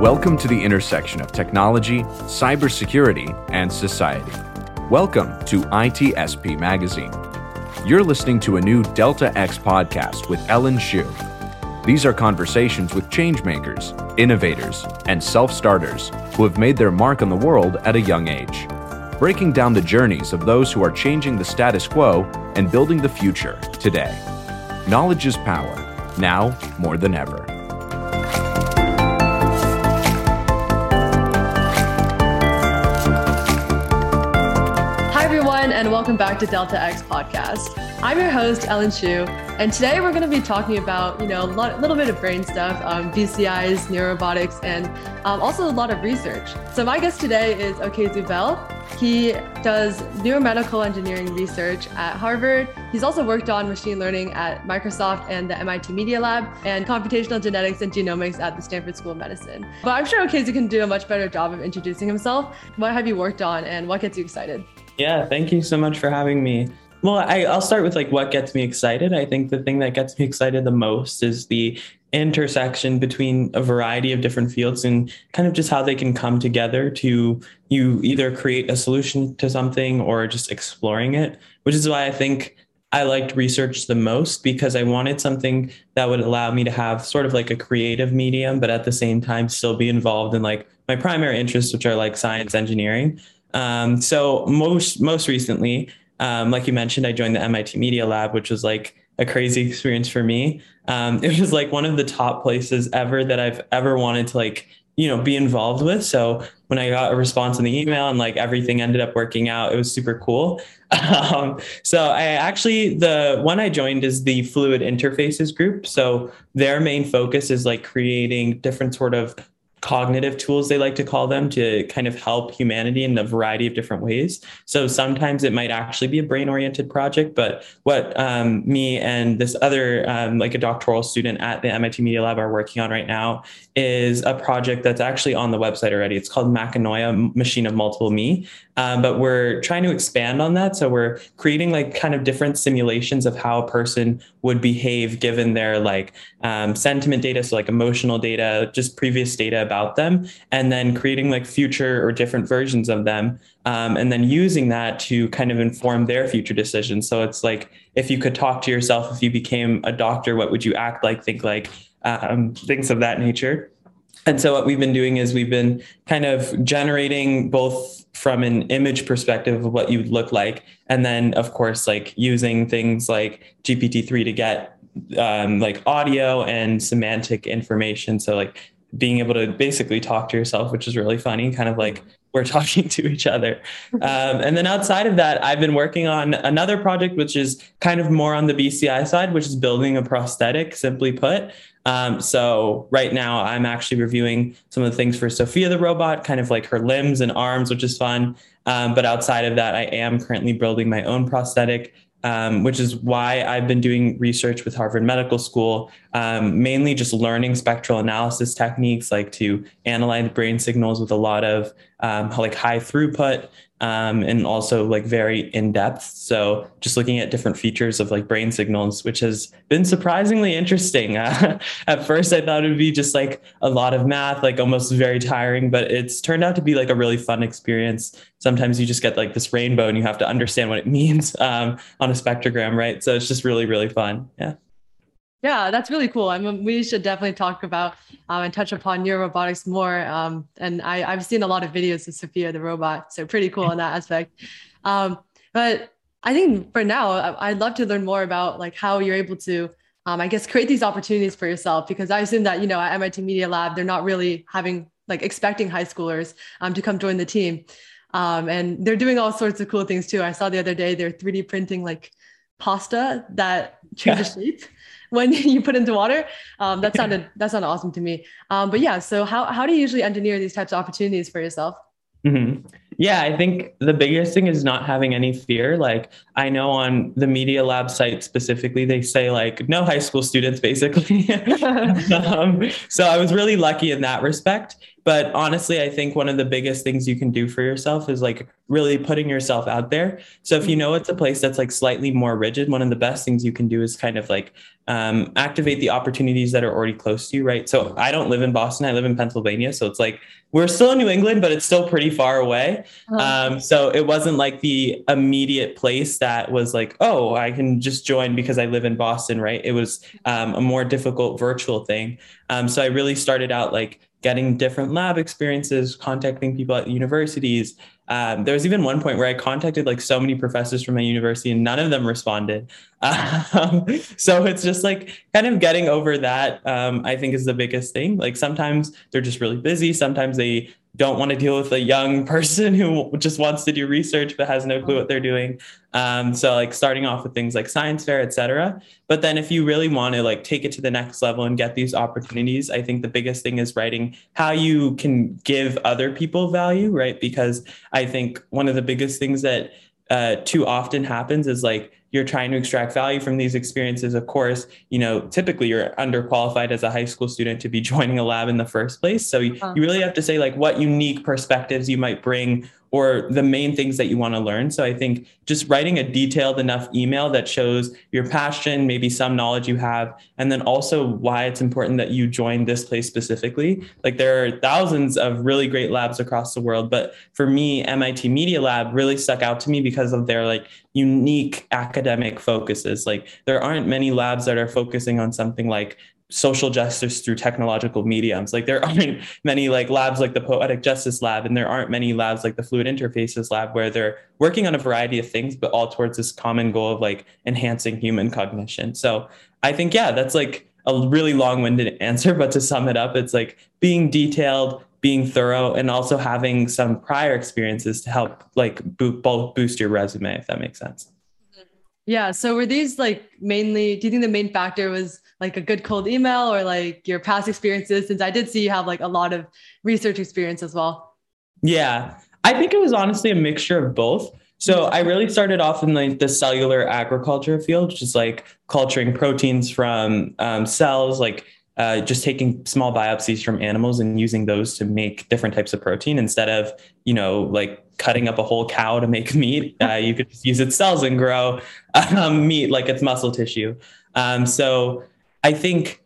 Welcome to the intersection of technology, cybersecurity, and society. Welcome to ITSP Magazine. You're listening to a new Delta X podcast with Ellen Shu. These are conversations with changemakers, innovators, and self starters who have made their mark on the world at a young age, breaking down the journeys of those who are changing the status quo and building the future today. Knowledge is power, now more than ever. Welcome back to Delta X Podcast. I'm your host, Ellen Shu, and today we're going to be talking about, you know, a lot, little bit of brain stuff, um, BCIs, neurobotics, and um, also a lot of research. So my guest today is Okezue Bell. He does neuromedical engineering research at Harvard. He's also worked on machine learning at Microsoft and the MIT Media Lab and computational genetics and genomics at the Stanford School of Medicine. But I'm sure Okezue can do a much better job of introducing himself. What have you worked on and what gets you excited? Yeah, thank you so much for having me. Well, I, will start with like what gets me excited. I think the thing that gets me excited the most is the intersection between a variety of different fields and kind of just how they can come together to you either create a solution to something or just exploring it, which is why I think I liked research the most because I wanted something that would allow me to have sort of like a creative medium, but at the same time still be involved in like my primary interests, which are like science engineering. Um, so most most recently, um, like you mentioned, I joined the MIT Media Lab, which was like a crazy experience for me. Um, it was like one of the top places ever that I've ever wanted to like, you know, be involved with. So when I got a response in the email and like everything ended up working out, it was super cool. Um, so I actually, the one I joined is the Fluid Interfaces group. So their main focus is like creating different sort of cognitive tools they like to call them to kind of help humanity in a variety of different ways. So sometimes it might actually be a brain oriented project but what um, me and this other um, like a doctoral student at the mit media lab are working on right now is a project that's actually on the website already. It's called Machinoia machine of multiple me um, but we're trying to expand on that. So we're creating like kind of different simulations of how a person would behave given their like um, sentiment data so like emotional data just previous data about them and then creating like future or different versions of them um, and then using that to kind of inform their future decisions. So it's like if you could talk to yourself if you became a doctor what would you act like think like um, things of that nature? And so what we've been doing is we've been kind of generating both from an image perspective of what you'd look like and then of course like using things like gpt-3 to get um, like audio and semantic information so like being able to basically talk to yourself, which is really funny, kind of like we're talking to each other. Um, and then outside of that, I've been working on another project, which is kind of more on the BCI side, which is building a prosthetic, simply put. Um, so right now, I'm actually reviewing some of the things for Sophia the robot, kind of like her limbs and arms, which is fun. Um, but outside of that, I am currently building my own prosthetic um, which is why I've been doing research with Harvard Medical School, um, mainly just learning spectral analysis techniques, like to analyze brain signals with a lot of um, like high throughput um, and also like very in depth. So just looking at different features of like brain signals, which has been surprisingly interesting. Uh, at first, I thought it would be just like a lot of math, like almost very tiring, but it's turned out to be like a really fun experience. Sometimes you just get like this rainbow and you have to understand what it means um, on a spectrogram, right? So it's just really, really fun. Yeah. Yeah, that's really cool. I mean, we should definitely talk about um, and touch upon neurorobotics more. Um, and I, have seen a lot of videos of Sophia the robot, so pretty cool in that aspect. Um, but I think for now, I'd love to learn more about like how you're able to, um, I guess, create these opportunities for yourself. Because I assume that you know at MIT Media Lab, they're not really having like expecting high schoolers um, to come join the team, um, and they're doing all sorts of cool things too. I saw the other day they're 3D printing like pasta that changes shape when you put into water. Um, that sounded that sounded awesome to me. Um, but yeah, so how how do you usually engineer these types of opportunities for yourself? Mm-hmm. Yeah, I think the biggest thing is not having any fear. Like I know on the Media Lab site specifically, they say like no high school students basically. um, so I was really lucky in that respect. But honestly, I think one of the biggest things you can do for yourself is like really putting yourself out there. So if you know it's a place that's like slightly more rigid, one of the best things you can do is kind of like um, activate the opportunities that are already close to you, right? So I don't live in Boston, I live in Pennsylvania. So it's like we're still in New England, but it's still pretty far away. Uh-huh. Um, so it wasn't like the immediate place that was like, oh, I can just join because I live in Boston, right? It was um, a more difficult virtual thing. Um, so I really started out like getting different lab experiences, contacting people at universities, um, there was even one point where I contacted like so many professors from my university and none of them responded. Um, so it's just like kind of getting over that, um, I think is the biggest thing. Like sometimes they're just really busy. Sometimes they don't want to deal with a young person who just wants to do research but has no clue what they're doing. Um, so like starting off with things like science fair, et cetera. But then if you really want to like take it to the next level and get these opportunities, I think the biggest thing is writing how you can give other people value, right? Because I think one of the biggest things that uh, too often happens is like you're trying to extract value from these experiences of course you know typically you're underqualified as a high school student to be joining a lab in the first place so you, uh-huh. you really have to say like what unique perspectives you might bring or the main things that you want to learn. So I think just writing a detailed enough email that shows your passion, maybe some knowledge you have, and then also why it's important that you join this place specifically. Like there are thousands of really great labs across the world, but for me, MIT Media Lab really stuck out to me because of their like unique academic focuses. Like there aren't many labs that are focusing on something like social justice through technological mediums. Like there aren't many like labs like the Poetic Justice Lab, and there aren't many labs like the Fluid Interfaces Lab where they're working on a variety of things, but all towards this common goal of like enhancing human cognition. So I think, yeah, that's like a really long-winded answer, but to sum it up, it's like being detailed, being thorough, and also having some prior experiences to help like both boost your resume, if that makes sense. Yeah. So were these like mainly, do you think the main factor was like a good cold email or like your past experiences? Since I did see you have like a lot of research experience as well. Yeah. I think it was honestly a mixture of both. So I really started off in like the cellular agriculture field, which is like culturing proteins from um, cells, like uh, just taking small biopsies from animals and using those to make different types of protein instead of you know like cutting up a whole cow to make meat. Uh, you could just use its cells and grow um, meat like it's muscle tissue. Um, so i think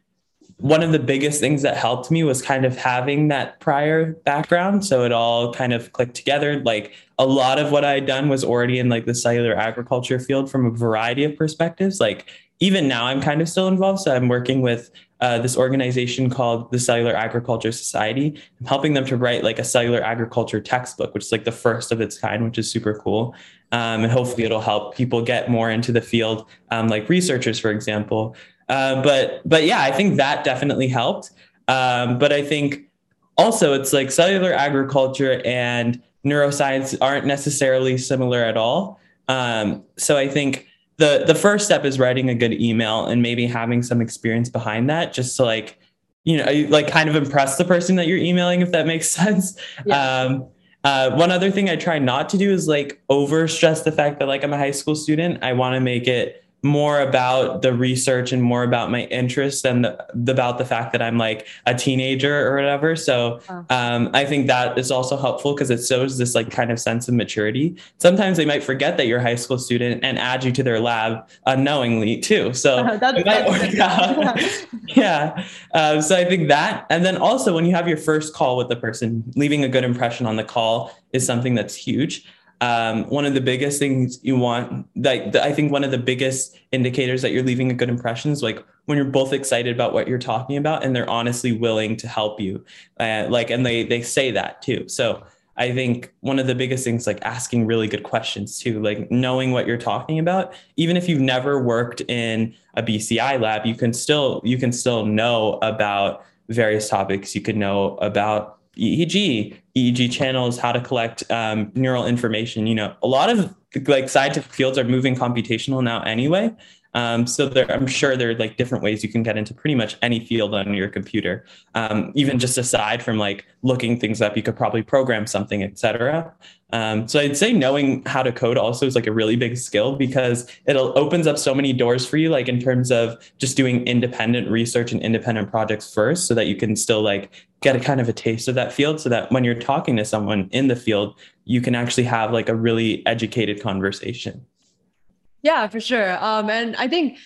one of the biggest things that helped me was kind of having that prior background. So it all kind of clicked together. Like a lot of what i'd done was already in like the cellular agriculture field from a variety of perspectives. Like even now i'm kind of still involved. So i'm working with uh, this organization called the Cellular Agriculture Society. I'm helping them to write like a cellular agriculture textbook, which is like the first of its kind, which is super cool. Um, and hopefully it'll help people get more into the field, um, like researchers, for example. Uh, but but yeah, I think that definitely helped. Um, but I think also it's like cellular agriculture and neuroscience aren't necessarily similar at all. Um, so I think the the first step is writing a good email and maybe having some experience behind that just to like you know like kind of impress the person that you're emailing if that makes sense yeah. um, uh, one other thing i try not to do is like over stress the fact that like i'm a high school student i want to make it more about the research and more about my interests than the, about the fact that I'm like a teenager or whatever. So um, I think that is also helpful because it shows this like kind of sense of maturity. Sometimes they might forget that you're a high school student and add you to their lab unknowingly too. So uh, it might work out. yeah. Um, so I think that, and then also when you have your first call with the person, leaving a good impression on the call is something that's huge um, one of the biggest things you want like i think one of the biggest indicators that you're leaving a good impression is like when you're both excited about what you're talking about and they're honestly willing to help you uh, like and they they say that too. So i think one of the biggest things like asking really good questions too like knowing what you're talking about even if you've never worked in a bci lab you can still you can still know about various topics. You could know about EEG, EEG channels, how to collect um, neural information. You know, a lot of like scientific fields are moving computational now anyway. Um, so there, I'm sure there are like different ways you can get into pretty much any field on your computer. Um, even just aside from like looking things up, you could probably program something, etc. Um, so I'd say knowing how to code also is like a really big skill because it opens up so many doors for you, like in terms of just doing independent research and independent projects first, so that you can still like get a kind of a taste of that field, so that when you're talking to someone in the field, you can actually have like a really educated conversation. Yeah, for sure. Um, and I think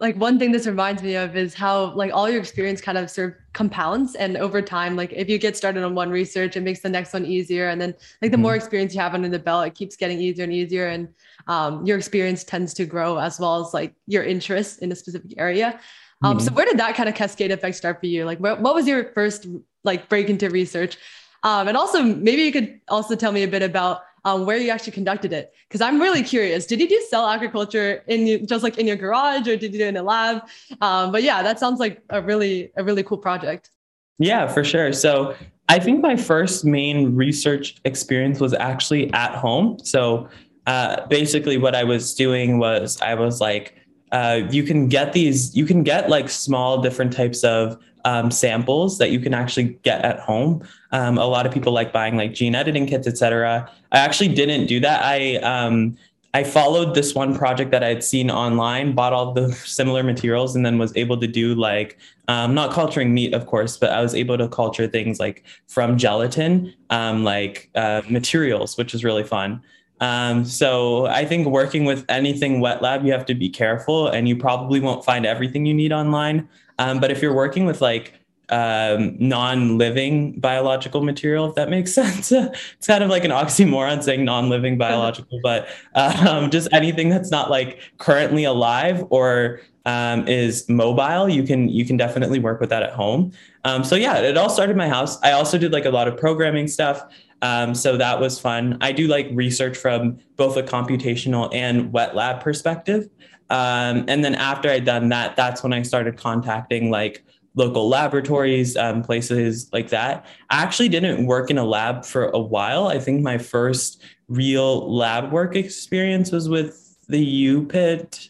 like one thing this reminds me of is how like all your experience kind of sort of compounds and over time like if you get started on one research it makes the next one easier and then like the mm-hmm. more experience you have under the belt it keeps getting easier and easier and um, your experience tends to grow as well as like your interest in a specific area um, mm-hmm. so where did that kind of cascade effect start for you like what, what was your first like break into research um, and also maybe you could also tell me a bit about um, where you actually conducted it. Because I'm really curious. Did you do cell agriculture in just like in your garage, or did you do it in a lab? Um, but yeah, that sounds like a really a really cool project. Yeah, for sure. So I think my first main research experience was actually at home. So uh, basically, what I was doing was I was like, uh, you can get these, you can get like small different types of um, samples that you can actually get at home. Um, a lot of people like buying like gene editing kits, etc. I actually didn't do that. I um, I followed this one project that I had seen online, bought all the similar materials, and then was able to do like um, not culturing meat, of course, but I was able to culture things like from gelatin, um, like uh, materials, which is really fun. Um, so I think working with anything wet lab, you have to be careful, and you probably won't find everything you need online. Um, but if you're working with like um, non-living biological material, if that makes sense, it's kind of like an oxymoron saying non-living biological, but um, just anything that's not like currently alive or um, is mobile, you can you can definitely work with that at home. Um, so yeah, it all started in my house. I also did like a lot of programming stuff. Um, so that was fun. I do like research from both a computational and wet lab perspective. Um, and then after I'd done that, that's when I started contacting like local laboratories, um, places like that. I actually didn't work in a lab for a while. I think my first real lab work experience was with the UPitt.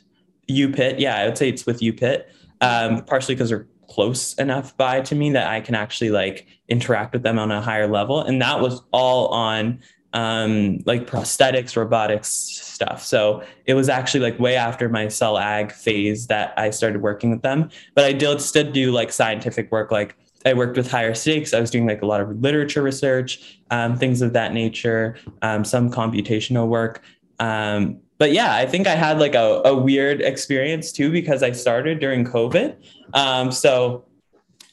UPitt, yeah, I would say it's with UPitt, um, partially because they're close enough by to me that I can actually like interact with them on a higher level. And that was all on um, like prosthetics, robotics stuff. So it was actually like way after my cell ag phase that I started working with them. But I did still do like scientific work. Like I worked with Higher Steaks. I was doing like a lot of literature research, um, things of that nature, um, some computational work. Um, but yeah, I think I had like a, a, weird experience too because I started during COVID. Um, so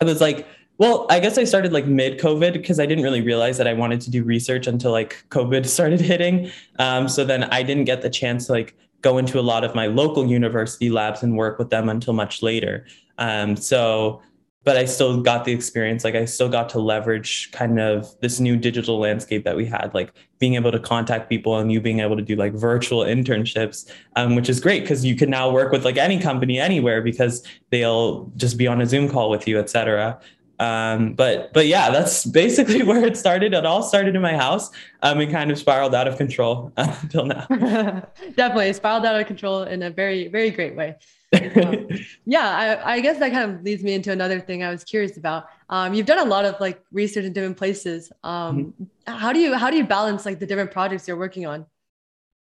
it was like well, I guess I started like mid COVID because I didn't really realize that I wanted to do research until like COVID started hitting. Um, so then I didn't get the chance to like go into a lot of my local university labs and work with them until much later. Um, so, but I still got the experience. Like I still got to leverage kind of this new digital landscape that we had, like being able to contact people and you being able to do like virtual internships, um, which is great because you can now work with like any company anywhere because they'll just be on a Zoom call with you, et cetera. Um, but but yeah, that's basically where it started. It all started in my house um, and kind of spiraled out of control until now. Definitely spiraled out of control in a very very great way. Um, yeah, I, I, guess that kind of leads me into another thing I was curious about. Um, you've done a lot of like research in different places. Um, mm-hmm. How do you how do you balance like the different projects you're working on?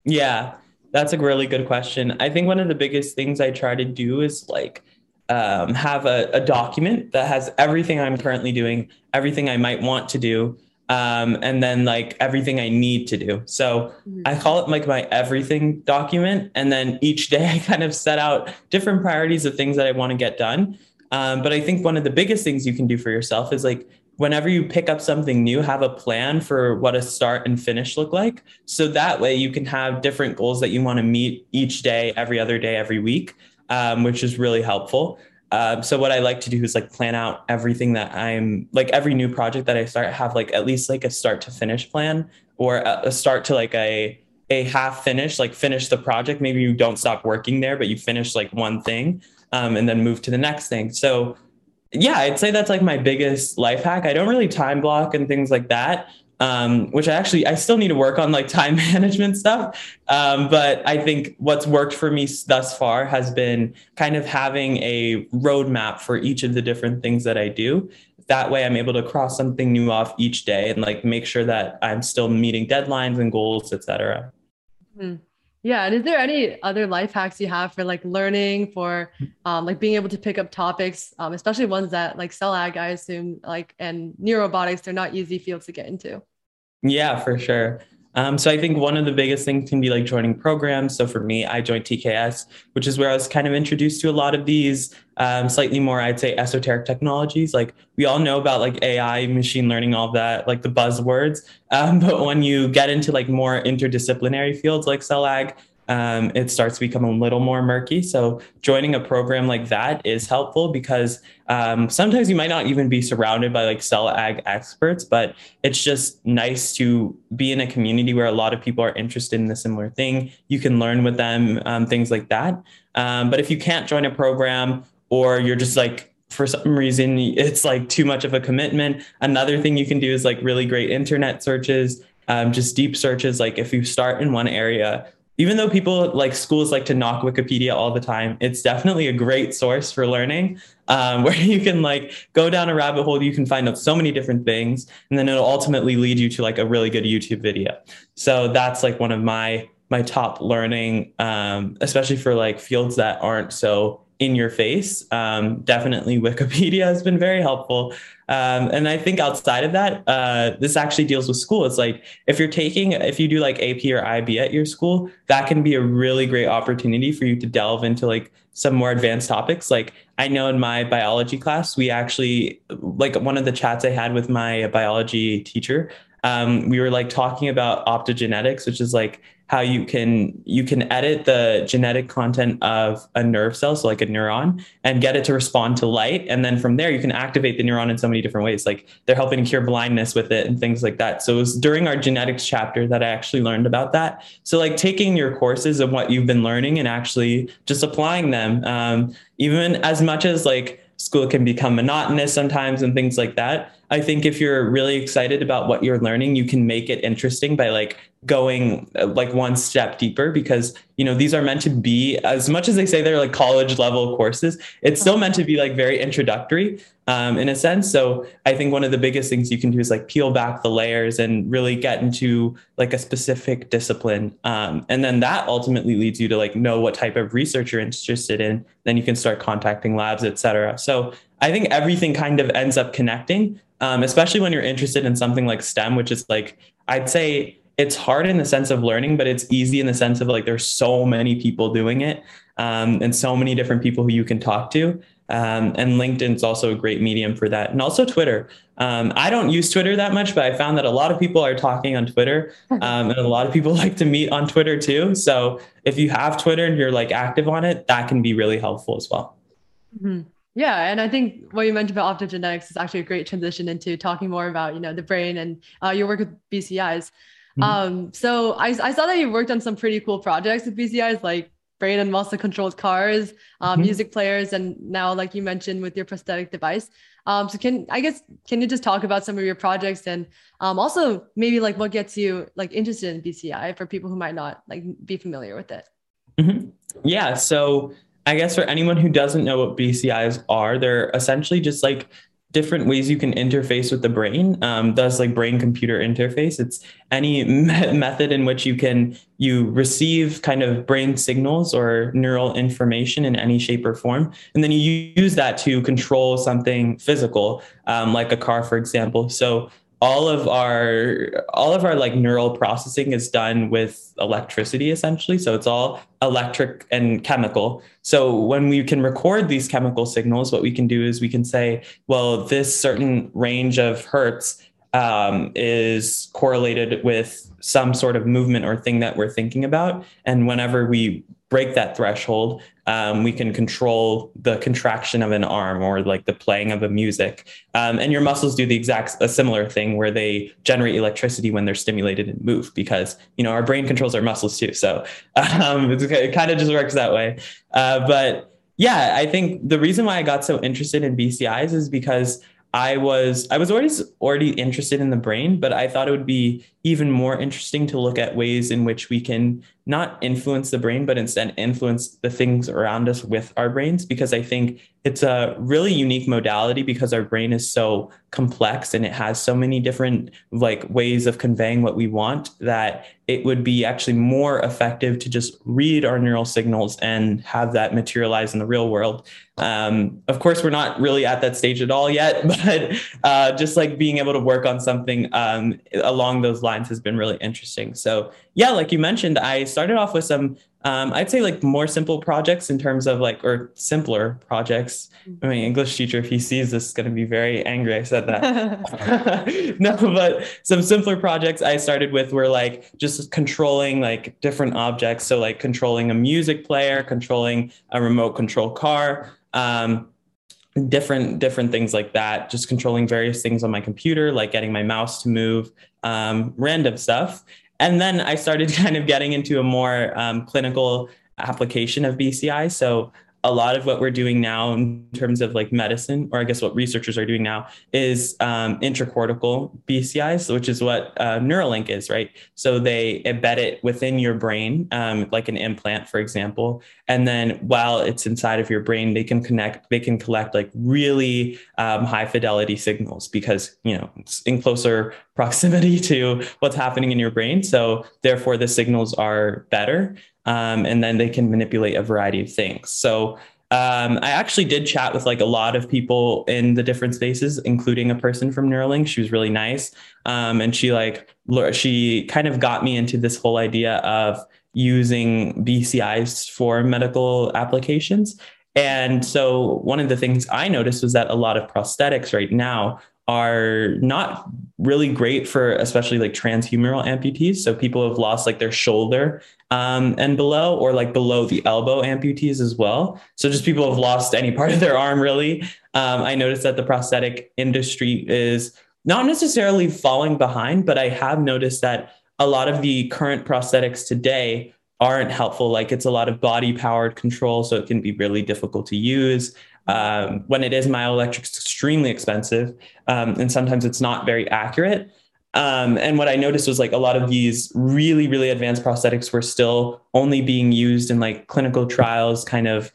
Yeah, that's a really good question. I think one of the biggest things I try to do is like um, have a, a, document that has everything I'm currently doing, everything I might want to do, um, and then like everything I need to do. So mm-hmm. I call it like my everything document. And then each day I kind of set out different priorities of things that I want to get done. Um, but I think one of the biggest things you can do for yourself is like whenever you pick up something new, have a plan for what a start and finish look like. So that way you can have different goals that you want to meet each day, every other day, every week um, which is really helpful. Um, so what I like to do is like plan out everything that I'm like every new project that I start have like at least like a start to finish plan or a, start to like a a half finish like finish the project. Maybe you don't stop working there, but you finish like one thing um, and then move to the next thing. So yeah, I'd say that's like my biggest life hack. I don't really time block and things like that. Um, which I actually I still need to work on like time management stuff. Um, but I think what's worked for me thus far has been kind of having a roadmap for each of the different things that I do. That way, I'm able to cross something new off each day and like make sure that I'm still meeting deadlines and goals, etc. Mm-hmm. Yeah. And is there any other life hacks you have for like learning, for um, like being able to pick up topics, um, especially ones that like cell ag, I assume, like, and neurobotics, they're not easy fields to get into? Yeah, for sure. Um, so I think one of the biggest things can be like joining programs. So for me, I joined TKS, which is where I was kind of introduced to a lot of these um, slightly more, I'd say, esoteric technologies. Like we all know about like AI, machine learning, all that, like the buzzwords. Um, but when you get into like more interdisciplinary fields like cell ag, um, it starts to become a little more murky. So joining a program like that is helpful because um, sometimes you might not even be surrounded by like cell ag experts, but it's just nice to be in a community where a lot of people are interested in a similar thing. You can learn with them, um, things like that. Um, but if you can't join a program or you're just like for some reason it's like too much of a commitment another thing you can do is like really great internet searches um, just deep searches like if you start in one area even though people like schools like to knock Wikipedia all the time, it's definitely a great source for learning um, where you can like go down a rabbit hole. You can find out so many different things, and then it'll ultimately lead you to like a really good YouTube video. So that's like one of my my top learning, um, especially for like fields that aren't so in your face. Um, definitely Wikipedia has been very helpful. Um, and I think outside of that, uh, this actually deals with school. It's like if you're taking, if you do like AP or IB at your school, that can be a really great opportunity for you to delve into like some more advanced topics. Like I know in my biology class, we actually, like one of the chats I had with my biology teacher, um, we were like talking about optogenetics, which is like how you can you can edit the genetic content of a nerve cell so like a neuron and get it to respond to light. And then from there you can activate the neuron in so many different ways. Like they're helping cure blindness with it and things like that. So it was during our genetics chapter that i actually learned about that. So like taking your courses and what you've been learning and actually just applying them um, even as much as like school can become monotonous sometimes and things like that. I think if you're really excited about what you're learning, you can make it interesting by like going uh, like one step deeper because you know these are meant to be as much as they say they're like college level courses it's still meant to be like very introductory um, in a sense. So i think one of the biggest things you can do is like peel back the layers and really get into like a specific discipline um, and then that ultimately leads you to like know what type of research you're interested in. Then you can start contacting labs etc so i think everything kind of ends up connecting um, especially when you're interested in something like stem which is like i'd say it's hard in the sense of learning, but it's easy in the sense of like there's so many people doing it um, and so many different people who you can talk to. Um, and LinkedIn's also a great medium for that. And also Twitter. Um, I don't use Twitter that much, but I found that a lot of people are talking on Twitter um, and a lot of people like to meet on Twitter too. So if you have Twitter and you're like active on it, that can be really helpful as well. Mm-hmm. Yeah, and I think what you mentioned about optogenetics is actually a great transition into talking more about you know the brain and uh, your work with BCIs. Mm-hmm. Um, so I, I saw that you worked on some pretty cool projects with BCIs, like brain and muscle controlled cars, um, mm-hmm. music players, and now, like you mentioned, with your prosthetic device. Um, so can I guess can you just talk about some of your projects and um, also maybe like what gets you like interested in BCI for people who might not like be familiar with it? Mm-hmm. Yeah. So I guess for anyone who doesn't know what BCIs are, they're essentially just like different ways you can interface with the brain um, thus like brain computer interface. It's any me- method in which you can you receive kind of brain signals or neural information in any shape or form and then you use that to control something physical um, like a car for example. So all of our all of our like neural processing is done with electricity essentially. So it's all electric and chemical so when we can record these chemical signals what we can do is we can say well this certain range of hertz um, is correlated with some sort of movement or thing that we're thinking about. And whenever we break that threshold, um, we can control the contraction of an arm or like the playing of a music. Um, and your muscles do the exact a similar thing where they generate electricity when they're stimulated and move because you know our brain controls our muscles too. So um, it kind of just works that way. Uh, but yeah, I think the reason why I got so interested in BCIs is because I was I was always already interested in the brain, but I thought it would be even more interesting to look at ways in which we can not influence the brain, but instead influence the things around us with our brains. Because I think it's a really unique modality because our brain is so complex and it has so many different like ways of conveying what we want that it would be actually more effective to just read our neural signals and have that materialize in the real world. Um, of course, we're not really at that stage at all yet, but uh, just like being able to work on something um, along those lines has been really interesting. So, yeah, like you mentioned, I started off with some um, I'd say like more simple projects in terms of like, or simpler projects. Mm-hmm. I mean, English teacher, if he sees this, is going to be very angry. I said that. no, but some simpler projects I started with were like just controlling like different objects. So like controlling a music player, controlling a remote control car, um, different different things like that. Just controlling various things on my computer, like getting my mouse to move, um, random stuff. And then I started kind of getting into a more um, clinical application of BCI. So a lot of what we're doing now in terms of like medicine, or I guess what researchers are doing now, is um, intracortical BCIs, which is what uh, Neuralink is, right? So they embed it within your brain, um, like an implant, for example, and then while it's inside of your brain, they can connect, they can collect like really um, high fidelity signals because you know it's in closer proximity to what's happening in your brain. So therefore, the signals are better um, and then they can manipulate a variety of things. So um, I actually did chat with like a lot of people in the different spaces, including a person from Neuralink. She was really nice, um, and she like she kind of got me into this whole idea of using BCIs for medical applications. And so one of the things I noticed was that a lot of prosthetics right now are not really great for especially like transhumeral amputees. So people have lost like their shoulder um, and below, or like below the elbow amputees as well. So just people have lost any part of their arm really. Um, I noticed that the prosthetic industry is not necessarily falling behind, but I have noticed that a lot of the current prosthetics today aren't helpful. Like it's a lot of body powered control, so it can be really difficult to use. Um, when it is myoelectric, it's extremely expensive, um, and sometimes it's not very accurate. Um, and what I noticed was like a lot of these really, really advanced prosthetics were still only being used in like clinical trials, kind of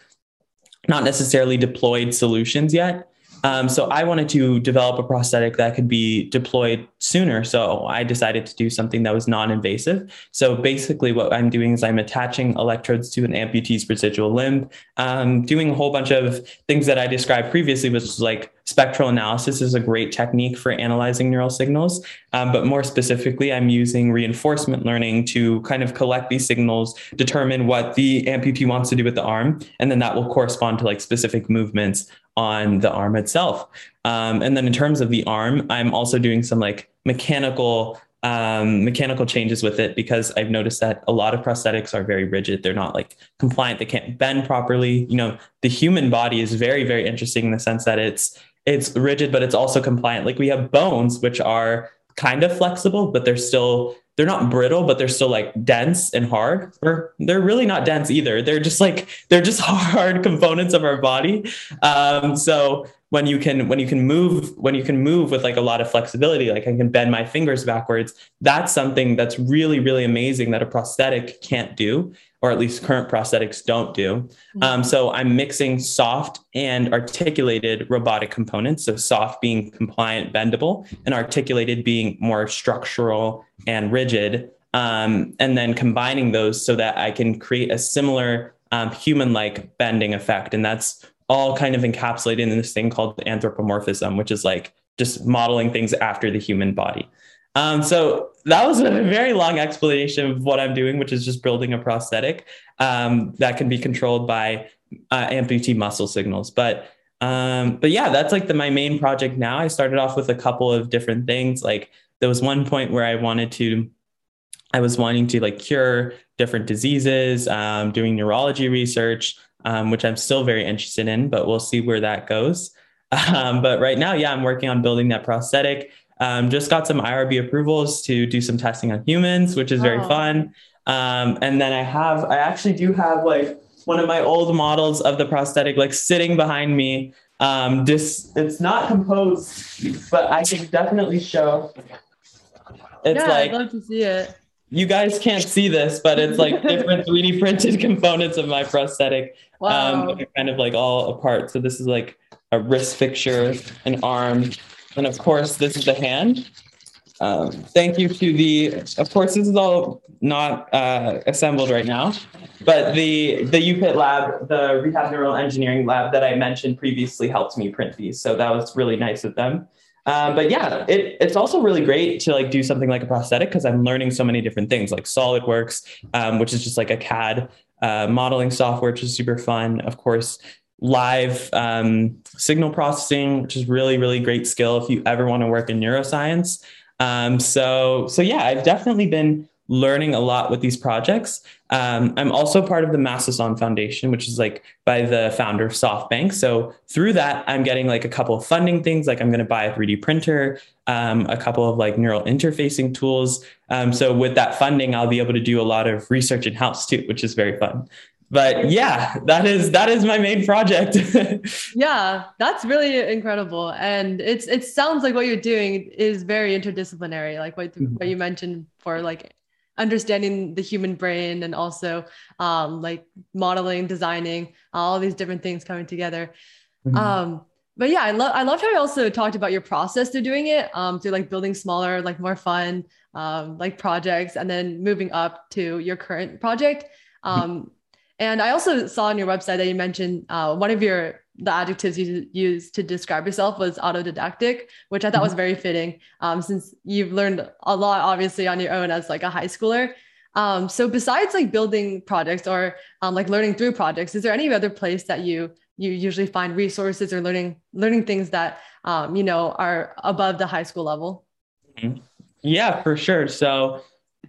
not necessarily deployed solutions yet. Um, so I wanted to develop a prosthetic that could be deployed sooner. So I decided to do something that was non-invasive. So basically, what I'm doing is I'm attaching electrodes to an amputee's residual limb, um, doing a whole bunch of things that I described previously, which is like spectral analysis is a great technique for analyzing neural signals. Um, but more specifically, I'm using reinforcement learning to kind of collect these signals, determine what the amputee wants to do with the arm, and then that will correspond to like specific movements on the arm itself. Um, and then in terms of the arm, I'm also doing some like mechanical um, mechanical changes with it because I've noticed that a lot of prosthetics are very rigid. They're not like compliant. They can't bend properly. You know, the human body is very, very interesting in the sense that it's it's rigid, but it's also compliant. Like we have bones, which are kind of flexible, but they're still they're not brittle, but they're still like dense and hard. Or they're really not dense either. They're just like they're just hard components of our body. Um, so when you can when you can move when you can move with like a lot of flexibility, like I can bend my fingers backwards, that's something that's really really amazing that a prosthetic can't do or at least current prosthetics don't do. Mm-hmm. Um, so I'm mixing soft and articulated robotic components. So soft being compliant, bendable, and articulated being more structural and rigid. Um, and then combining those so that I can create a similar um, human-like bending effect. And that's all kind of encapsulated in this thing called anthropomorphism, which is like just modeling things after the human body. Um, so that was a very long explanation of what I'm doing, which is just building a prosthetic um, that can be controlled by uh, amputee muscle signals. But um, but yeah, that's like the my main project now. I started off with a couple of different things. Like there was one point where I wanted to, I was wanting to like cure different diseases, um, doing neurology research, um, which I'm still very interested in. But we'll see where that goes. Um, but right now, yeah, I'm working on building that prosthetic. Um, just got some IRB approvals to do some testing on humans, which is very oh. fun. Um, and then I have, I actually do have like one of my old models of the prosthetic like sitting behind me. Um, this it's not composed, but I can definitely show. It's yeah, like I'd love to see it. You guys can't see this, but it's like different 3D printed components of my prosthetic. Wow. Um, kind of like all apart. So this is like a wrist fixture, an arm, and of course this is the hand. Um, thank you to the, of course, this is all not uh, assembled right now, but the the UPitt lab, the Rehab Neural Engineering lab that I mentioned previously helped me print these. So that was really nice of them. Um, but yeah, it, it's also really great to like do something like a prosthetic because I'm learning so many different things like SolidWorks, um, which is just like a CAD uh, modeling software, which is super fun. Of course, live um, signal processing, which is really, really great skill if you ever want to work in neuroscience. Um, so, so yeah, I've definitely been learning a lot with these projects. Um, I'm also part of the Masason Foundation, which is like by the founder of SoftBank. So through that, I'm getting like a couple of funding things, like I'm going to buy a 3D printer, um, a couple of like neural interfacing tools. Um, so with that funding, I'll be able to do a lot of research in house too, which is very fun. But yeah, that is that is my main project. yeah, that's really incredible, and it's it sounds like what you're doing is very interdisciplinary, like what, mm-hmm. what you mentioned for like understanding the human brain and also um, like modeling, designing, all these different things coming together. Mm-hmm. Um, but yeah, I love I loved how you also talked about your process to doing it, um, through like building smaller, like more fun, um, like projects, and then moving up to your current project. Mm-hmm. Um, and I also saw on your website that you mentioned uh, one of your the adjectives you used to describe yourself was autodidactic, which I thought was mm-hmm. very fitting um, since you've learned a lot, obviously, on your own as like a high schooler. Um, so besides like building projects or um, like learning through projects, is there any other place that you you usually find resources or learning learning things that um, you know are above the high school level? Mm-hmm. Yeah, for sure. So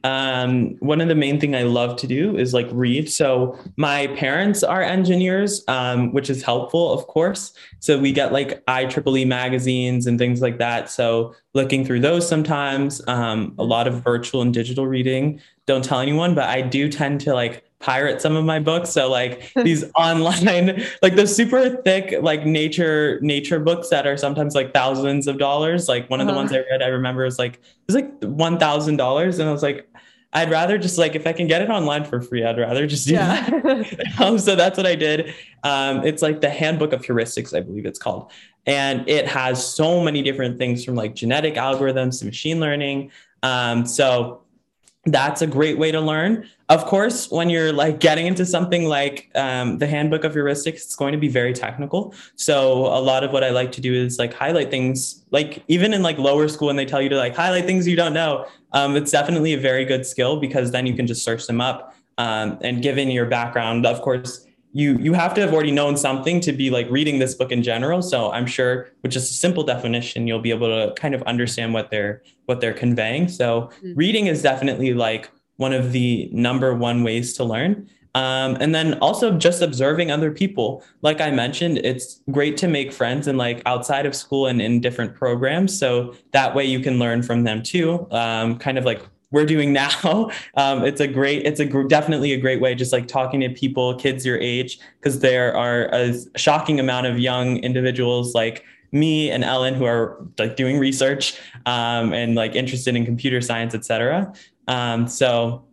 um, one of the main thing I love to do is like read. So my parents are engineers, um, which is helpful, of course. So we get like IEEE magazines and things like that. So looking through those sometimes, um, a lot of virtual and digital reading. Don't tell anyone, but I do tend to like pirate some of my books. So like these online, like the super thick, like nature, nature books that are sometimes like thousands of dollars. Like one of the uh-huh. ones I read, I remember was like, it was like $1,000. And I was like, I'd rather just like if I can get it online for free, I'd rather just do yeah. that. um, so that's what I did. Um, it's like the Handbook of Heuristics, I believe it's called, and it has so many different things from like genetic algorithms to machine learning. Um, so that's a great way to learn. Of course, when you're like getting into something like um, the handbook of heuristics, it's going to be very technical. So a lot of what I like to do is like highlight things, like even in like lower school, when they tell you to like highlight things you don't know, um, it's definitely a very good skill because then you can just search them up. Um, and given your background, of course, you you have to have already known something to be like reading this book in general. So i'm sure with just a simple definition you'll be able to kind of understand what they're what they're conveying. So mm-hmm. reading is definitely like one of the number one ways to learn. Um, and then also just observing other people. Like i mentioned it's great to make friends and like outside of school and in different programs. So that way you can learn from them too. Um, kind of like we're doing now. Um, it's a great, it's a gr- definitely a great way, just like talking to people, kids your age, because there are a shocking amount of young individuals like me and Ellen who are like doing research um, and like interested in computer science, etc. Um, so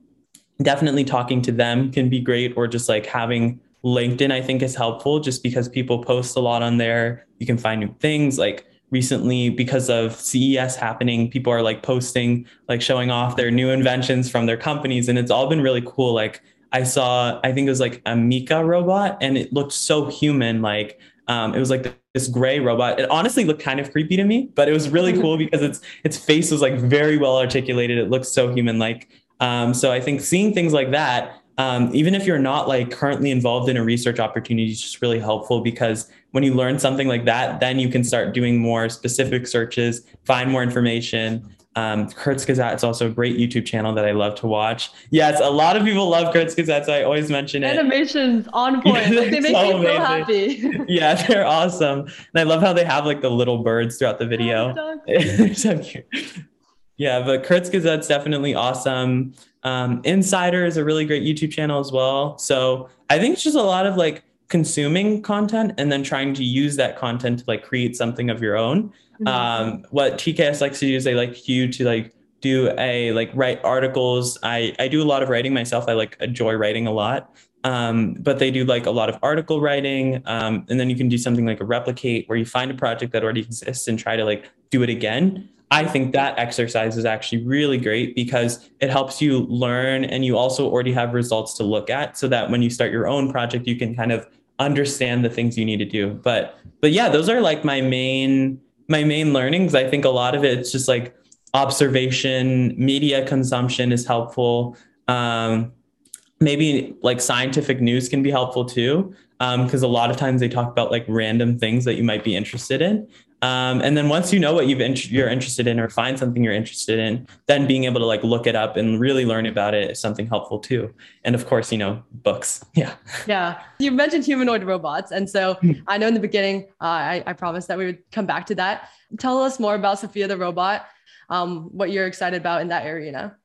definitely talking to them can be great, or just like having LinkedIn, I think is helpful, just because people post a lot on there. You can find new things like recently because of CES happening, people are like posting, like showing off their new inventions from their companies. And it's all been really cool. Like I saw, I think it was like Ameca robot and it looked so human. Like um, it was like this gray robot. It honestly looked kind of creepy to me, but it was really cool because its its face was like very well articulated. It looks so human like. Um, so I think seeing things like that um, even if you're not like currently involved in a research opportunity, it's just really helpful because when you learn something like that, then you can start doing more specific searches, find more information. Um, Kurzgesagt is also a great YouTube channel that I love to watch. Yes, a lot of people love Kurzgesagt, so I always mention it. Animations on point. like, they make so me so happy. yeah, they're awesome. And I love how they have like the little birds throughout the video. Oh, so cute. Yeah, but Kurzgesagt's definitely awesome. Um, Insider is a really great YouTube channel as well. So I think it's just a lot of like consuming content and then trying to use that content to like create something of your own. Mm-hmm. Um, what TKS likes to do is they like you to like do a like write articles. I I do a lot of writing myself. I like enjoy writing a lot. Um, but they do like a lot of article writing. Um, and then you can do something like a replicate where you find a project that already exists and try to like do it again. I think that exercise is actually really great because it helps you learn and you also already have results to look at so that when you start your own project, you can kind of understand the things you need to do. But but yeah, those are like my main my main learnings. I think a lot of it's just like observation, media consumption is helpful. Um, maybe like scientific news can be helpful too because um, a lot of times they talk about like random things that you might be interested in um, and then once you know what you've int- you're interested in or find something you're interested in then being able to like look it up and really learn about it is something helpful too. And of course you know books. Yeah. Yeah. You mentioned humanoid robots. And so hmm. i know in the beginning uh, I, I promised that we would come back to that. Tell us more about sophia the robot um, what you're excited about in that arena.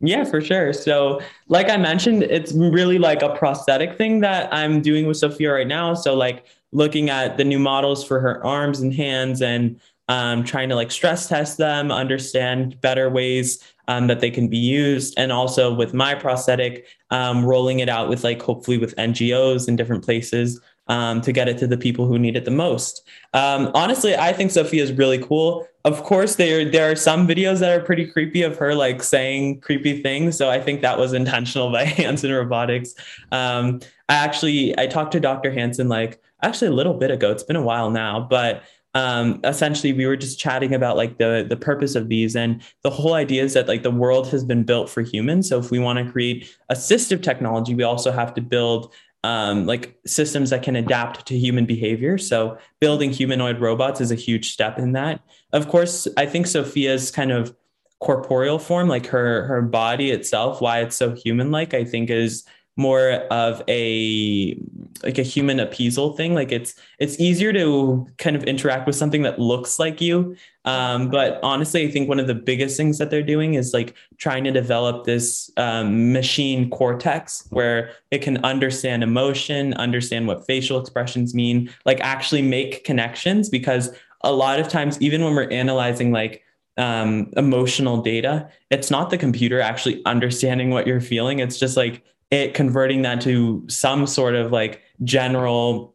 Yeah, for sure. So, like I mentioned, it's really like a prosthetic thing that I'm doing with Sophia right now. So, like looking at the new models for her arms and hands and um, trying to like stress test them, understand better ways um, that they can be used. And also with my prosthetic, um, rolling it out with like hopefully with NGOs in different places um, to get it to the people who need it the most. Um, honestly, I think Sophia is really cool. Of course, there there are some videos that are pretty creepy of her like saying creepy things. So I think that was intentional by Hanson Robotics. Um, I actually I talked to Dr. Hanson like actually a little bit ago. It's been a while now, but um, essentially we were just chatting about like the the purpose of these and the whole idea is that like the world has been built for humans so if we want to create assistive technology we also have to build um, like systems that can adapt to human behavior. So building humanoid robots is a huge step in that. Of course, I think Sophia's kind of corporeal form, like her her body itself, why it's so human like, I think is more of a like a human appeasal thing. Like it's it's easier to kind of interact with something that looks like you. Um, but honestly i think one of the biggest things that they're doing is like trying to develop this um, machine cortex where it can understand emotion understand what facial expressions mean like actually make connections. Because a lot of times even when we're analyzing like um, emotional data it's not the computer actually understanding what you're feeling. It's just like it converting that to some sort of like general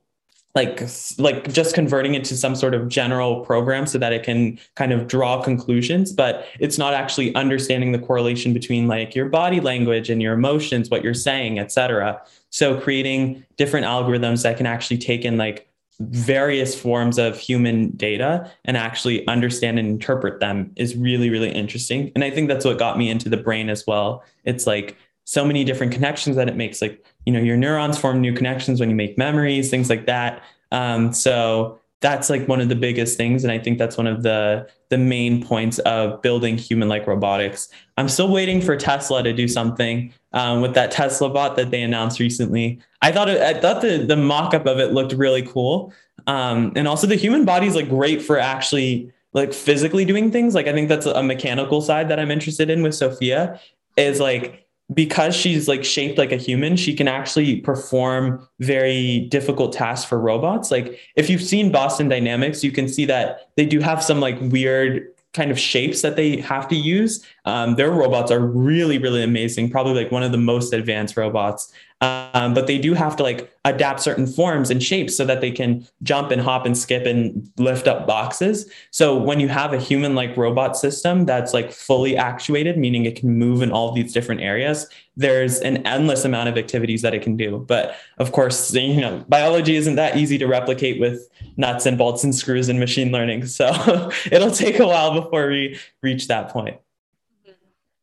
like like just converting it to some sort of general program so that it can kind of draw conclusions but it's not actually understanding the correlation between like your body language and your emotions what you're saying etc so creating different algorithms that can actually take in like various forms of human data and actually understand and interpret them is really really interesting. And i think that's what got me into the brain as well. It's like so many different connections that it makes like you know your neurons form new connections when you make memories things like that. Um, so that's like one of the biggest things and i think that's one of the the main points of building human like robotics. I'm still waiting for tesla to do something um, with that tesla bot that they announced recently. I thought it, i thought the the mock-up of it looked really cool. Um, and also the human body is like great for actually like physically doing things. Like i think that's a mechanical side that i'm interested in with sophia is like because she's like shaped like a human, she can actually perform very difficult tasks for robots. Like if you've seen Boston Dynamics, you can see that they do have some like weird kind of shapes that they have to use. Um, their robots are really, really amazing, probably like one of the most advanced robots. Um, but they do have to like adapt certain forms and shapes so that they can jump and hop and skip and lift up boxes. So when you have a human like robot system that's like fully actuated, meaning it can move in all these different areas, there's an endless amount of activities that it can do. But of course, you know, biology isn't that easy to replicate with nuts and bolts and screws and machine learning. So it'll take a while before we reach that point.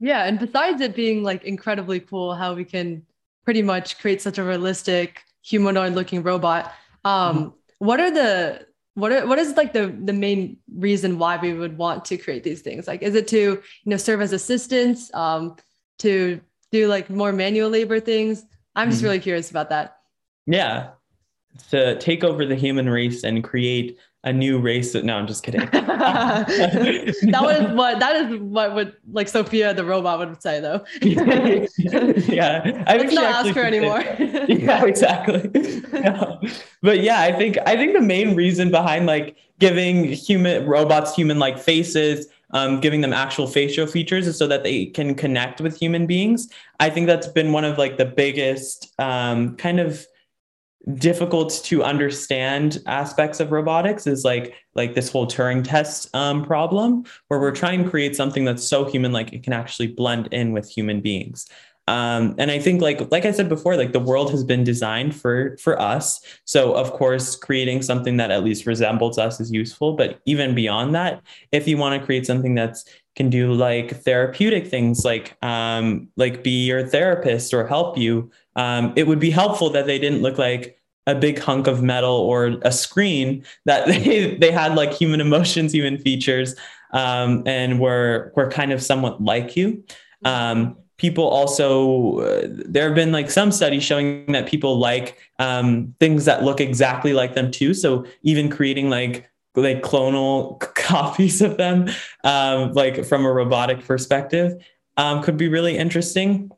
Yeah. And besides it being like incredibly cool how we can pretty much create such a realistic humanoid looking robot. Um, mm-hmm. What are the what are, what is like the the main reason why we would want to create these things? Like, is it to you know serve as assistants, um, to do like more manual labor things? I'm just mm-hmm. really curious about that. Yeah, to take over the human race and create a new race. No, I'm just kidding. that was what that is what would like Sophia the robot would say though. yeah, I would not ask her anymore. yeah, exactly. But yeah, I think I think the main reason behind like giving human robots human like faces um, giving them actual facial features is so that they can connect with human beings. I think that's been one of like the biggest um, kind of difficult to understand aspects of robotics is like like this whole Turing test um, problem where we're trying to create something that's so human like it can actually blend in with human beings. Um, and I think like like I said before, like the world has been designed for for us. So of course, creating something that at least resembles us is useful. But even beyond that, if you want to create something that's can do like therapeutic things, like um, like be your therapist or help you, um, it would be helpful that they didn't look like a big hunk of metal or a screen that they, they had like human emotions, human features, um, and were were kind of somewhat like you. Um, people also uh, there have been like some studies showing that people like um, things that look exactly like them too so even creating like like clonal copies of them um, like from a robotic perspective um, could be really interesting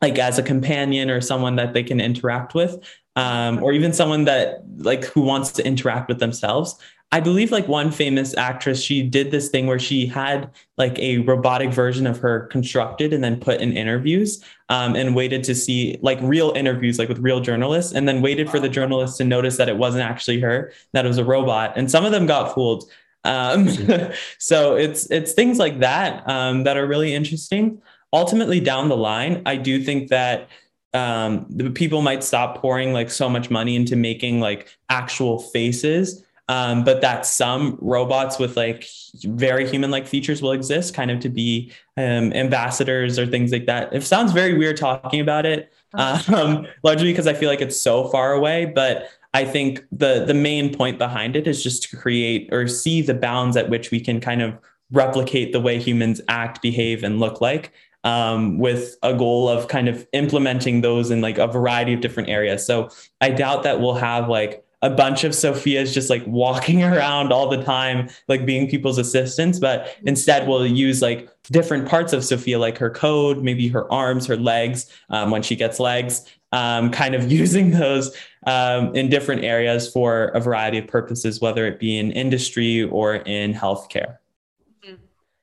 like as a companion or someone that they can interact with um, or even someone that like who wants to interact with themselves I believe like one famous actress, she did this thing where she had like a robotic version of her constructed and then put in interviews um, and waited to see like real interviews, like with real journalists, and then waited for the journalists to notice that it wasn't actually her, that it was a robot. And some of them got fooled. Um, so it's it's things like that um, that are really interesting. Ultimately, down the line, I do think that um, the people might stop pouring like so much money into making like actual faces. Um, but that some robots with like very human like features will exist kind of to be um, ambassadors or things like that. It sounds very weird talking about it um, largely because i feel like it's so far away but i think the the main point behind it is just to create or see the bounds at which we can kind of replicate the way humans act behave and look like um, with a goal of kind of implementing those in like a variety of different areas so i doubt that we'll have like a bunch of Sophia's just like walking around all the time, like being people's assistants. But instead, we'll use like different parts of Sophia, like her code, maybe her arms, her legs, um, when she gets legs, um, kind of using those um, in different areas for a variety of purposes, whether it be in industry or in healthcare.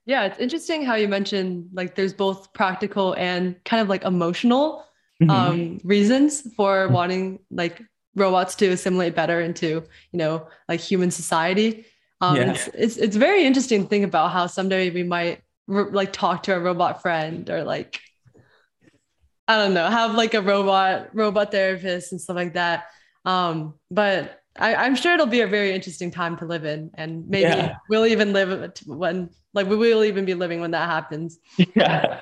Yeah, it's interesting how you mentioned like there's both practical and kind of like emotional mm-hmm. um, reasons for mm-hmm. wanting like robots to assimilate better into you know like human society um, yeah. it's, it's, it's very interesting to think about how someday we might re- like talk to a robot friend or like i don't know have like a robot robot therapist and stuff like that um, but I, am sure it'll be a very interesting time to live in, and maybe yeah. we'll even live when, like, we will even be living when that happens. Yeah,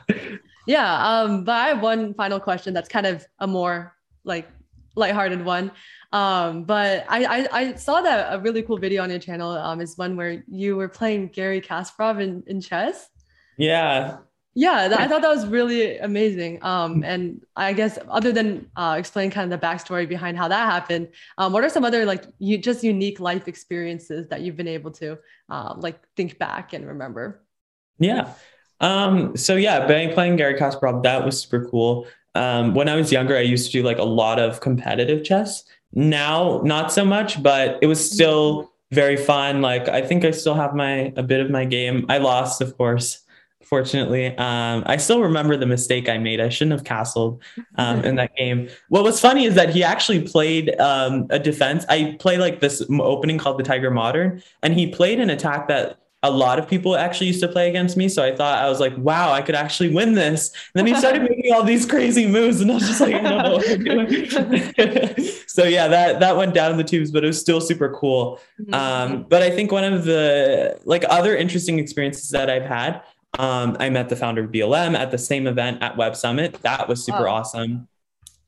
yeah. Um, but I have one final question that's kind of a more like lighthearted one. Um, but I, I, I saw that a really cool video on your channel um, is one where you were playing Garry Kasparov in, in chess. Yeah. Yeah, that, I thought that was really amazing. Um, and I guess other than uh, explaining kind of the backstory behind how that happened, um, what are some other like you just unique life experiences that you've been able to uh, like think back and remember? Yeah. Um, so yeah, playing, playing Garry Kasparov, that was super cool. Um, when I was younger, I used to do like a lot of competitive chess. Now, not so much, but it was still very fun. Like I think I still have my a bit of my game. I lost, of course, fortunately. Um, I still remember the mistake I made. I shouldn't have castled um, in that game. What was funny is that he actually played um, a defense. I play like this opening called the Tiger Modern, and he played an attack that a lot of people actually used to play against me. So I thought I was like, wow, I could actually win this. And then he started making all these crazy moves, and I was just like, I don't know what I'm doing. so yeah, that that went down the tubes, but it was still super cool. Mm-hmm. Um, but I think one of the like other interesting experiences that I've had, um, I met the founder of BLM at the same event at Web Summit. That was super wow. awesome.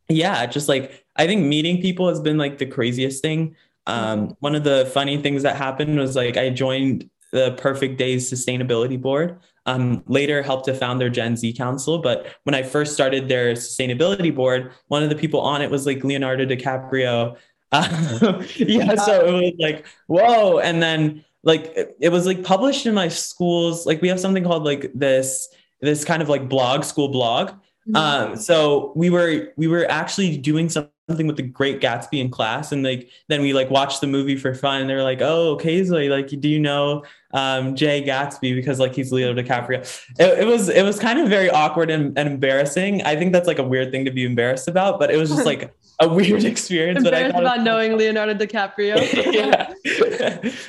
Yeah, just like I think meeting people has been like the craziest thing. Um, mm-hmm. one of the funny things that happened was like I joined the Perfect Days Sustainability Board. Um, later helped to found their Gen Z Council. But when I first started their sustainability board, one of the people on it was like Leonardo DiCaprio. Uh, yeah, so it was like, whoa. And then like it, it was like published in my schools. Like we have something called like this, this kind of like blog, school blog. Mm-hmm. Um, so we were we were actually doing something with the Great Gatsby in class, and like then we like watched the movie for fun. And they're like, "Oh, occasionally, like, do you know um, Jay Gatsby because like he's Leo DiCaprio?" It, it was it was kind of very awkward and, and, embarrassing. I think that's like a weird thing to be embarrassed about, but it was just like a weird experience. Embarrassed but I about knowing Leonardo DiCaprio. yeah,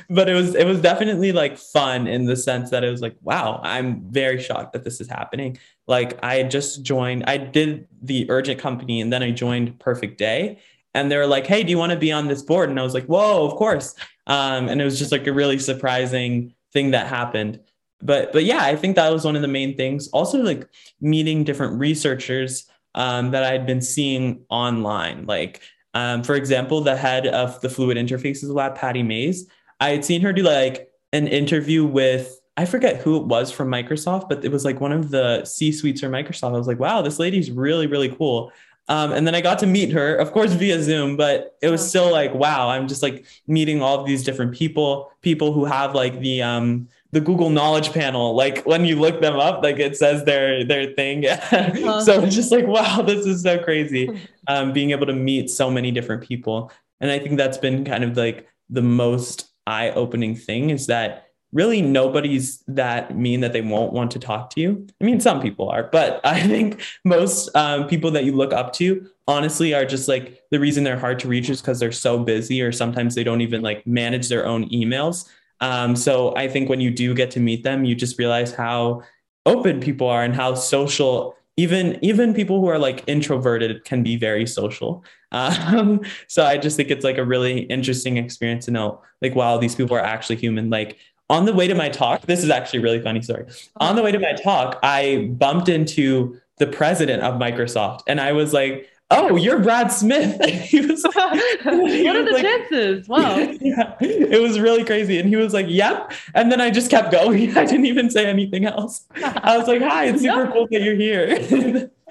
but it was it was definitely like fun in the sense that it was like, wow, I'm very shocked that this is happening. Like I had just joined, I did the urgent company and then I joined Perfect Day. And they were like, hey, do you want to be on this board? And I was like, whoa, of course. Um, and it was just like a really surprising thing that happened. But but yeah, I think that was one of the main things. Also, like meeting different researchers um, that I'd been seeing online. Like, um, for example, the head of the Fluid Interfaces Lab, Pattie Maes. I had seen her do like an interview with I forget who it was from Microsoft, but it was like one of the C suites from Microsoft. I was like, wow, this lady's really, really cool. Um, and then I got to meet her, of course, via Zoom, but it was still like, wow, I'm just like meeting all of these different people, people who have like the um, the Google Knowledge Panel. Like when you look them up, like it says their their thing. uh-huh. so it's just like, wow, this is so crazy. Um, being able to meet so many different people, and I think that's been kind of like the most eye opening thing is that really nobody's that mean that they won't want to talk to you. I mean, some people are, but I think most um, people that you look up to honestly are just like the reason they're hard to reach is because they're so busy or sometimes they don't even like manage their own emails. Um, so I think when you do get to meet them, you just realize how open people are and how social even even people who are like introverted can be very social um, so i just think it's like a really interesting experience to know like wow these people are actually human like on the way to my talk, this is actually really funny story. On the way to my talk, I bumped into the president of Microsoft and I was like, Oh, you're Brad Smith. he was, what are the like, chances? Wow. Yeah, it was really crazy. And he was like, Yep. And then I just kept going. I didn't even say anything else. I was like, Hi, it's super cool that you're here.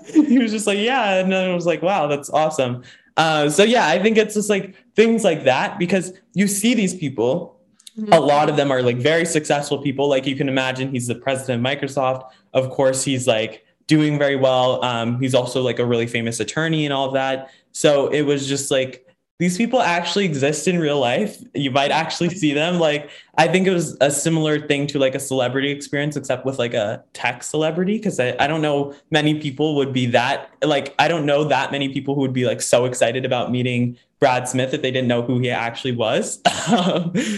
he was just like, Yeah. And then I was like, Wow, that's awesome. Uh, so yeah, I think it's just like things like that because you see these people Mm-hmm. A lot of them are like very successful people. Like you can imagine, he's the president of Microsoft. Of course, he's like doing very well. Um, he's also like a really famous attorney and all of that. So it was just like these people actually exist in real life. You might actually see them. Like, I think it was a similar thing to like a celebrity experience, except with like a tech celebrity. Cause I, I don't know many people would be that, like, I don't know that many people who would be like so excited about meeting Brad Smith if they didn't know who he actually was.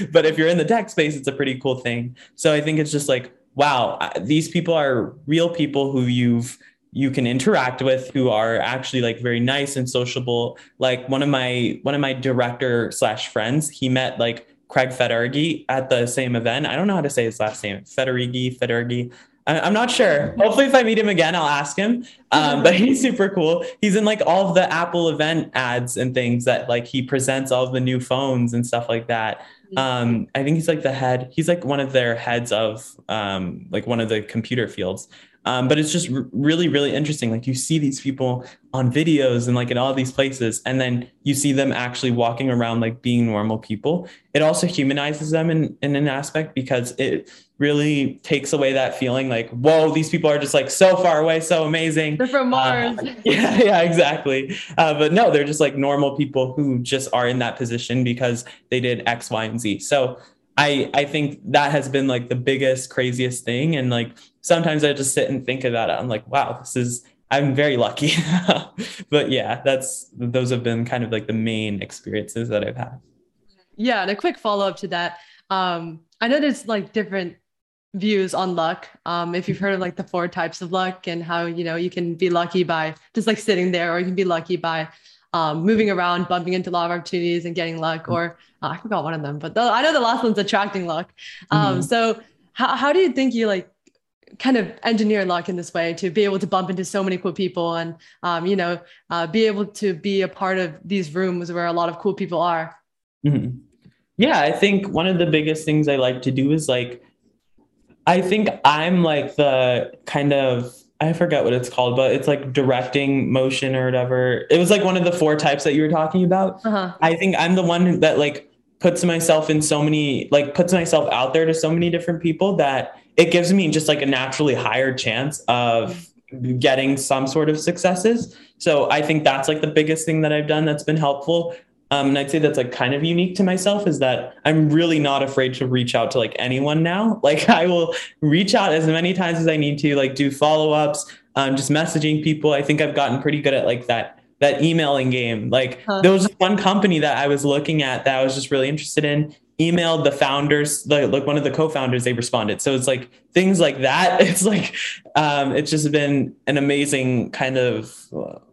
but if you're in the tech space, it's a pretty cool thing. So I think it's just like, wow, these people are real people who you've you can interact with who are actually like very nice and sociable like one of my one of my director slash friends he met like craig federighi at the same event i don't know how to say his last name federighi federighi I'm not sure. Hopefully, if I meet him again, I'll ask him. Um, but he's super cool. He's in like all of the Apple event ads and things that like he presents all the new phones and stuff like that. Um, I think he's like the head. He's like one of their heads of um, like one of the computer fields. Um, but it's just r- really, really interesting. Like you see these people on videos and like in all these places, and then you see them actually walking around like being normal people. It also humanizes them in, in an aspect because it really takes away that feeling like, whoa, these people are just like so far away, so amazing. They're from uh, Mars. Uh, yeah, yeah, exactly. Uh, but no, they're just like normal people who just are in that position because they did X, Y, and Z. So I I think that has been like the biggest, craziest thing. And like sometimes I just sit and think about it. I'm like, wow, this is I'm very lucky. but yeah, that's those have been kind of like the main experiences that I've had. Yeah, and a quick follow up to that. Um, I know there's like different views on luck. Um, if you've heard of like the four types of luck and how you know you can be lucky by just like sitting there, or you can be lucky by um, moving around, bumping into a lot of opportunities and getting luck, mm-hmm. or uh, I forgot one of them, but the, I know the last one's attracting luck. Um, mm-hmm. So how, how do you think you like kind of engineer luck in this way to be able to bump into so many cool people and um, you know uh, be able to be a part of these rooms where a lot of cool people are? Mm-hmm. Yeah, I think one of the biggest things I like to do is like I think I'm like the kind of I forget what it's called, but it's like directing motion or whatever. It was like one of the four types that you were talking about. Uh-huh. I think I'm the one that like puts myself in so many, like puts myself out there to so many different people that it gives me just like a naturally higher chance of getting some sort of successes. So I think that's like the biggest thing that I've done that's been helpful. Um, and I'd say that's like kind of unique to myself is that I'm really not afraid to reach out to like anyone now. Like I will reach out as many times as I need to, like do follow ups, um, just messaging people. I think I've gotten pretty good at like that that emailing game. Like huh. there was one company that I was looking at that I was just really interested in. Emailed the founders, like, like one of the co-founders, they responded. So it's like things like that. It's like um, it's just been an amazing kind of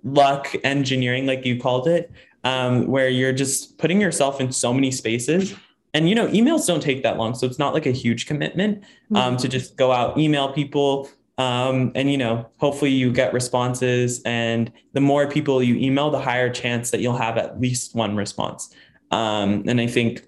luck engineering, like you called it, um, where you're just putting yourself in so many spaces. And you know, emails don't take that long, so it's not like a huge commitment um, mm-hmm. to just go out, email people, um, and you know, hopefully you get responses. And the more people you email, the higher chance that you'll have at least one response. Um, and I think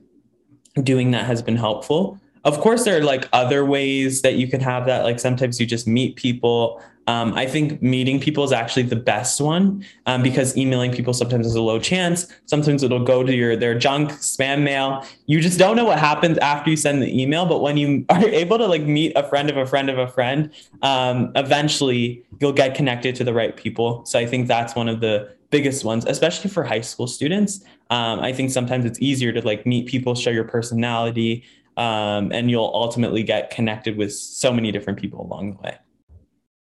doing that has been helpful. Of course, there are like other ways that you can have that. Like sometimes you just meet people um, I think meeting people is actually the best one um, because emailing people sometimes is a low chance. Sometimes it'll go to your their junk spam mail. You just don't know what happens after you send the email. But when you are able to like meet a friend of a friend of a friend, um, eventually you'll get connected to the right people. So I think that's one of the biggest ones, especially for high school students. Um, I think sometimes it's easier to like meet people, show your personality, um, and you'll ultimately get connected with so many different people along the way.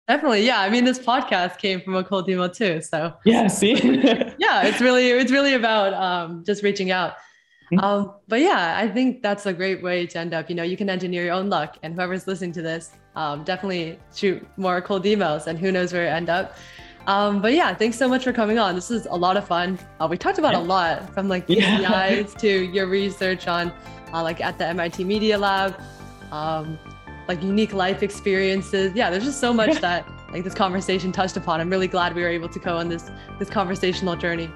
Definitely. Yeah. I mean, this podcast came from a cold email too. So yeah, see? yeah, it's really, it's really about um, just reaching out. Mm-hmm. Um, but yeah, I think that's a great way to end up. You know, you can engineer your own luck and whoever's listening to this, um, definitely shoot more cold emails and who knows where it end up. Um, but yeah, thanks so much for coming on. This is a lot of fun. Uh, we talked about yeah. a lot from like BCIs yeah. to your research on uh, like at the MIT Media Lab. Um, like unique life experiences. Yeah, there's just so much that like this conversation touched upon. I'm really glad we were able to go on this this conversational journey.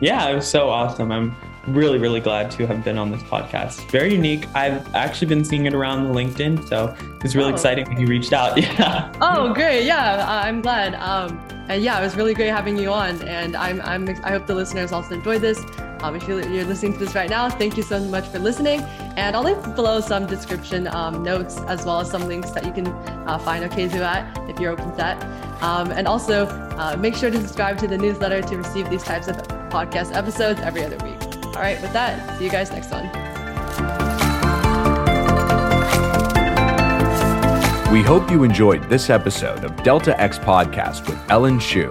Yeah, it was so awesome. I'm really, really glad to have been on this podcast. Very unique. I've actually been seeing it around LinkedIn, so it's really oh. exciting when you reached out. Yeah. Oh, great. Yeah, I'm glad. Um, and yeah, it was really great having you on. And I'm, I'm, I hope the listeners also enjoyed this. Um, if you're, listening to this right now, thank you so much for listening. And I'll leave below some description um, notes as well as some links that you can uh, find Okezue at if you're open to that. Um, and also, uh, make sure to subscribe to the newsletter to receive these types of podcast episodes every other week. All right, with that, see you guys next one. We hope you enjoyed this episode of Delta X Podcast with Ellen Shu.